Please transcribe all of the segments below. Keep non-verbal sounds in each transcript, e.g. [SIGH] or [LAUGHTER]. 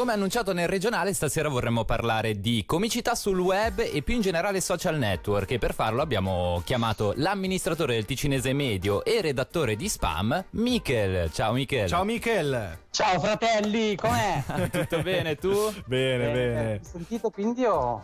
Come annunciato nel regionale, stasera vorremmo parlare di comicità sul web e più in generale social network e per farlo abbiamo chiamato l'amministratore del Ticinese Medio e redattore di Spam, Michel. Ciao Michel. Ciao Michel. Ciao fratelli, com'è? [LAUGHS] Tutto bene, tu? bene, bene. Mi sentite quindi o...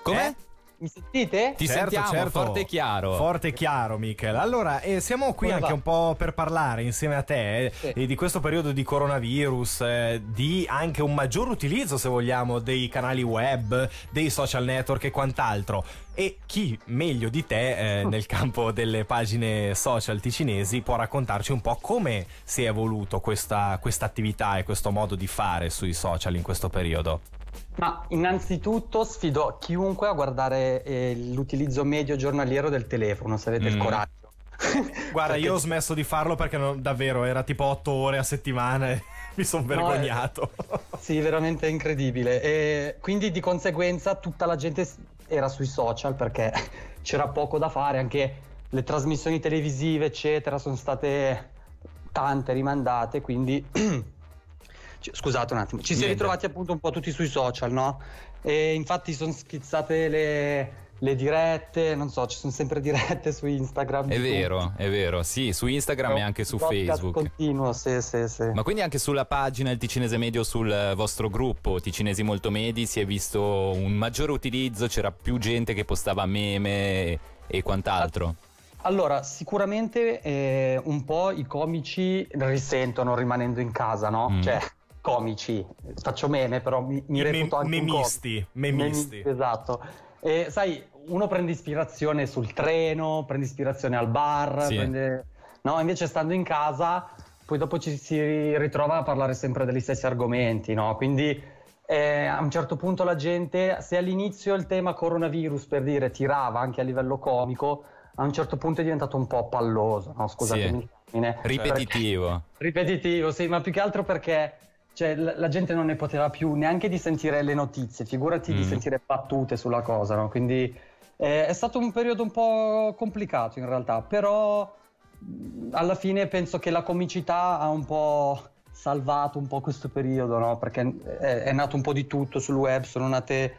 Com'è? Eh? Mi sentite? Ti Certo, sentiamo certo. forte e chiaro. Forte e chiaro, Michel. Allora, eh, siamo qui Come anche va? un po' per parlare insieme a te eh, Sì. di questo periodo di coronavirus, eh, di anche un maggior utilizzo, se vogliamo, dei canali web, dei social network e quant'altro. E chi meglio di te eh, [LAUGHS] nel campo delle pagine social ticinesi può raccontarci un po' come si è evoluto questa questa attività e questo modo di fare sui social in questo periodo. Ma innanzitutto sfido chiunque a guardare eh, l'utilizzo medio giornaliero del telefono, se avete il Mm. coraggio. [LAUGHS] Guarda, Perché- io ho smesso di farlo perché non- davvero era tipo 8 ore a settimana e [LAUGHS] mi sono No, eh, vergognato. Sì, veramente incredibile. E quindi di conseguenza tutta la gente era sui social perché [LAUGHS] c'era poco da fare, anche le trasmissioni televisive, eccetera, sono state tante rimandate, quindi [CLEARS THROAT] scusate un attimo, ci si è ritrovati appunto un po' tutti sui social, no? E infatti sono schizzate le, le dirette, non so, ci sono sempre dirette su Instagram. È vero, tutti. è vero. Sì, su Instagram e anche su Facebook. continuo, sì, sì, sì. Ma quindi anche sulla pagina Il Ticinese Medio sul eh, vostro gruppo Ticinesi Molto Medi si è visto un maggiore utilizzo, c'era più gente che postava meme e, e quant'altro. Allora, sicuramente eh, un po' i comici risentono rimanendo in casa, no? Mm. Cioè, comici, faccio meme, però mi, mi I reputo mem- anche un memisti, memisti. Memi- esatto. E sai, uno prende ispirazione sul treno, prende ispirazione al bar, Sì. prende... No, invece stando in casa, poi dopo ci si ritrova a parlare sempre degli stessi argomenti, no? Quindi eh, a un certo punto la gente, se all'inizio il tema coronavirus per dire tirava anche a livello comico, a un certo punto è diventato un po' palloso, no? Scusatemi termine. Ripetitivo. Ripetitivo, sì, ma più che altro perché cioè, la, gente non ne poteva più neanche di sentire le notizie, figurati di Mm. sentire battute sulla cosa, no? Quindi eh, è stato un periodo un po' complicato in realtà, però mh, alla fine penso che la comicità ha un po' salvato un po' questo periodo, no? Perché è, è nato un po' di tutto sul web, sono nate...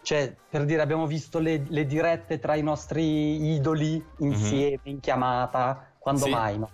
Cioè, per dire, abbiamo visto le, le dirette tra i nostri idoli insieme, in chiamata, quando Sì. mai, no?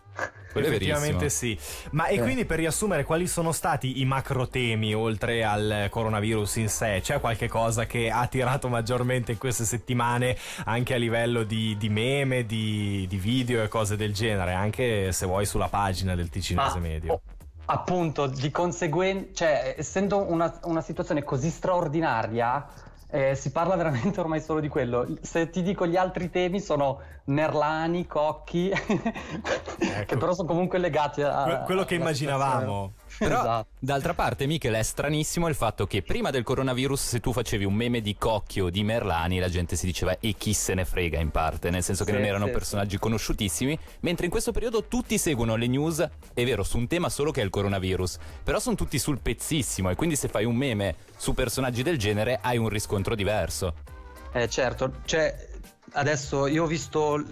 Quello. Effettivamente sì. Ma e Eh. quindi per riassumere, quali sono stati i macro temi oltre al coronavirus in sé? C'è qualche cosa che ha attirato maggiormente in queste settimane anche a livello di, di meme, di, di video e cose del genere? Anche se vuoi sulla pagina del Ticinese Ah, Medio. oh, appunto, di conseguenza, cioè, essendo una, una situazione così straordinaria, eh, si parla veramente ormai solo di quello. Se ti dico gli altri temi sono Nerlani, Cocchi, [LAUGHS] che però sono comunque legati a... Que- quello che alla immaginavamo. Però, Esatto. d'altra parte, Michele, è stranissimo il fatto che prima del coronavirus, se tu facevi un meme di Cocchio o di Merlani, la gente si diceva e chi se ne frega in parte, nel senso che Sì, non erano sì, personaggi conosciutissimi, mentre in questo periodo tutti seguono le news, è vero, su un tema solo che è il coronavirus, però sono tutti sul pezzissimo e quindi se fai un meme su personaggi del genere hai un riscontro diverso. Eh certo, cioè adesso io ho visto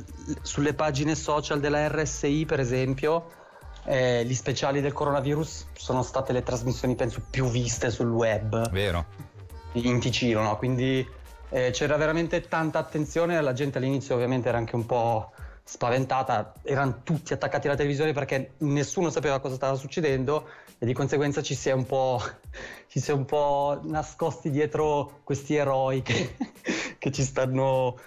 sulle pagine social della RSI per esempio eh, gli speciali del coronavirus sono state le trasmissioni penso più viste sul web Vero? in Ticino, no? quindi eh, c'era veramente tanta attenzione, la gente all'inizio ovviamente era anche un po' spaventata, erano tutti attaccati alla televisione perché nessuno sapeva cosa stava succedendo e di conseguenza ci si è un po', [LAUGHS] ci si è un po' nascosti dietro questi eroi che, [LAUGHS] che ci stanno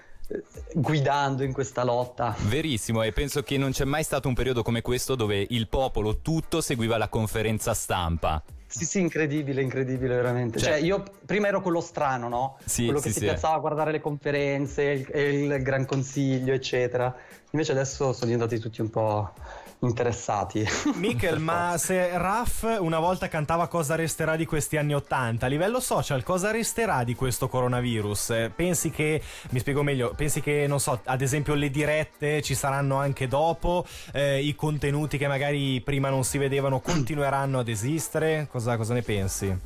guidando in questa lotta. Verissimo, e penso che non c'è mai stato un periodo come questo dove il popolo tutto seguiva la conferenza stampa. Sì, sì, incredibile, incredibile, veramente. Cioè- Cioè, io prima ero quello strano, no? Sì, quello sì, che si sì. piazzava a guardare le conferenze, il, il Gran Consiglio, eccetera. Invece adesso sono diventati tutti un po' interessati. [LAUGHS] Michel, ma se Raff una volta cantava Cosa resterà di questi anni Ottanta, a livello social cosa resterà di questo coronavirus? Eh, Pensi che, mi spiego meglio, pensi che, non so, ad esempio le dirette ci saranno anche dopo, Eh, i contenuti che magari prima non si vedevano continueranno ad esistere? Cosa, cosa ne pensi?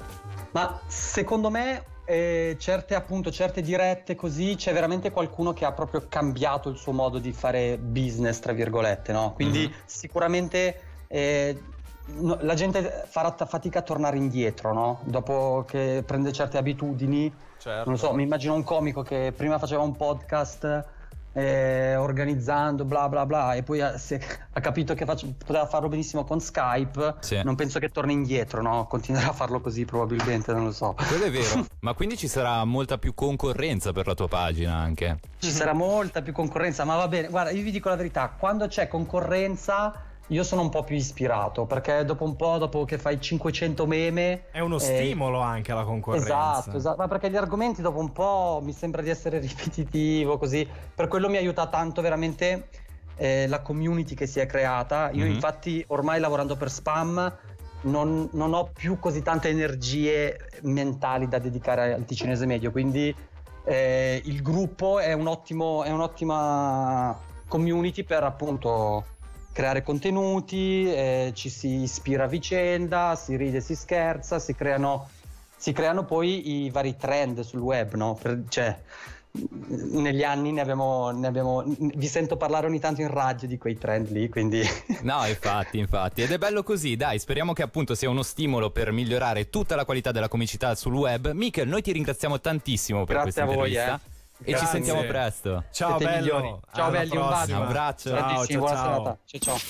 Ma secondo me eh, certe appunto certe dirette così c'è veramente qualcuno che ha proprio cambiato il suo modo di fare business tra virgolette no? quindi Mhm. sicuramente eh, no, la gente farà fatica a tornare indietro, no? Dopo che prende certe abitudini. Certo. Non so, mi immagino un comico che prima faceva un podcast eh, organizzando, bla bla bla, e poi ha, si, ha capito che faccio, poteva farlo benissimo con Skype, sì. non penso che torni indietro, no? Continuerà a farlo così probabilmente, non lo so. Quello è vero, [LAUGHS] ma quindi ci sarà molta più concorrenza per la tua pagina anche? Ci sarà molta più concorrenza, ma va bene, guarda, io vi dico la verità, quando c'è concorrenza io sono un po' più ispirato perché dopo un po', dopo che fai 500 meme... È uno eh, stimolo anche alla concorrenza. Esatto, esatto, ma perché gli argomenti dopo un po' mi sembra di essere [LAUGHS] ripetitivo così. Per quello mi aiuta tanto veramente eh, la community che si è creata. Io mm-hmm. infatti ormai lavorando per spam non, non, ho più così tante energie mentali da dedicare al ticinese medio, quindi eh, il gruppo è, un ottimo, è un'ottima community per appunto creare contenuti, eh, ci si ispira a vicenda, si ride, si scherza, si creano, si creano poi i vari trend sul web, no? Per, cioè, negli anni ne abbiamo, ne abbiamo, vi sento parlare ogni tanto in radio di quei trend lì, quindi... [LAUGHS] No, infatti, infatti, ed è bello così, dai, speriamo che appunto sia uno stimolo per migliorare tutta la qualità della comicità sul web. Michael, noi ti ringraziamo tantissimo per Grazie questa intervista. Voi, eh. E Grazie. ci sentiamo presto. Ciao, Siete bello. Ciao, belli, un bacio. Un abbraccio. Ciao, ciao, ciao. Buona serata. Ciao, ciao.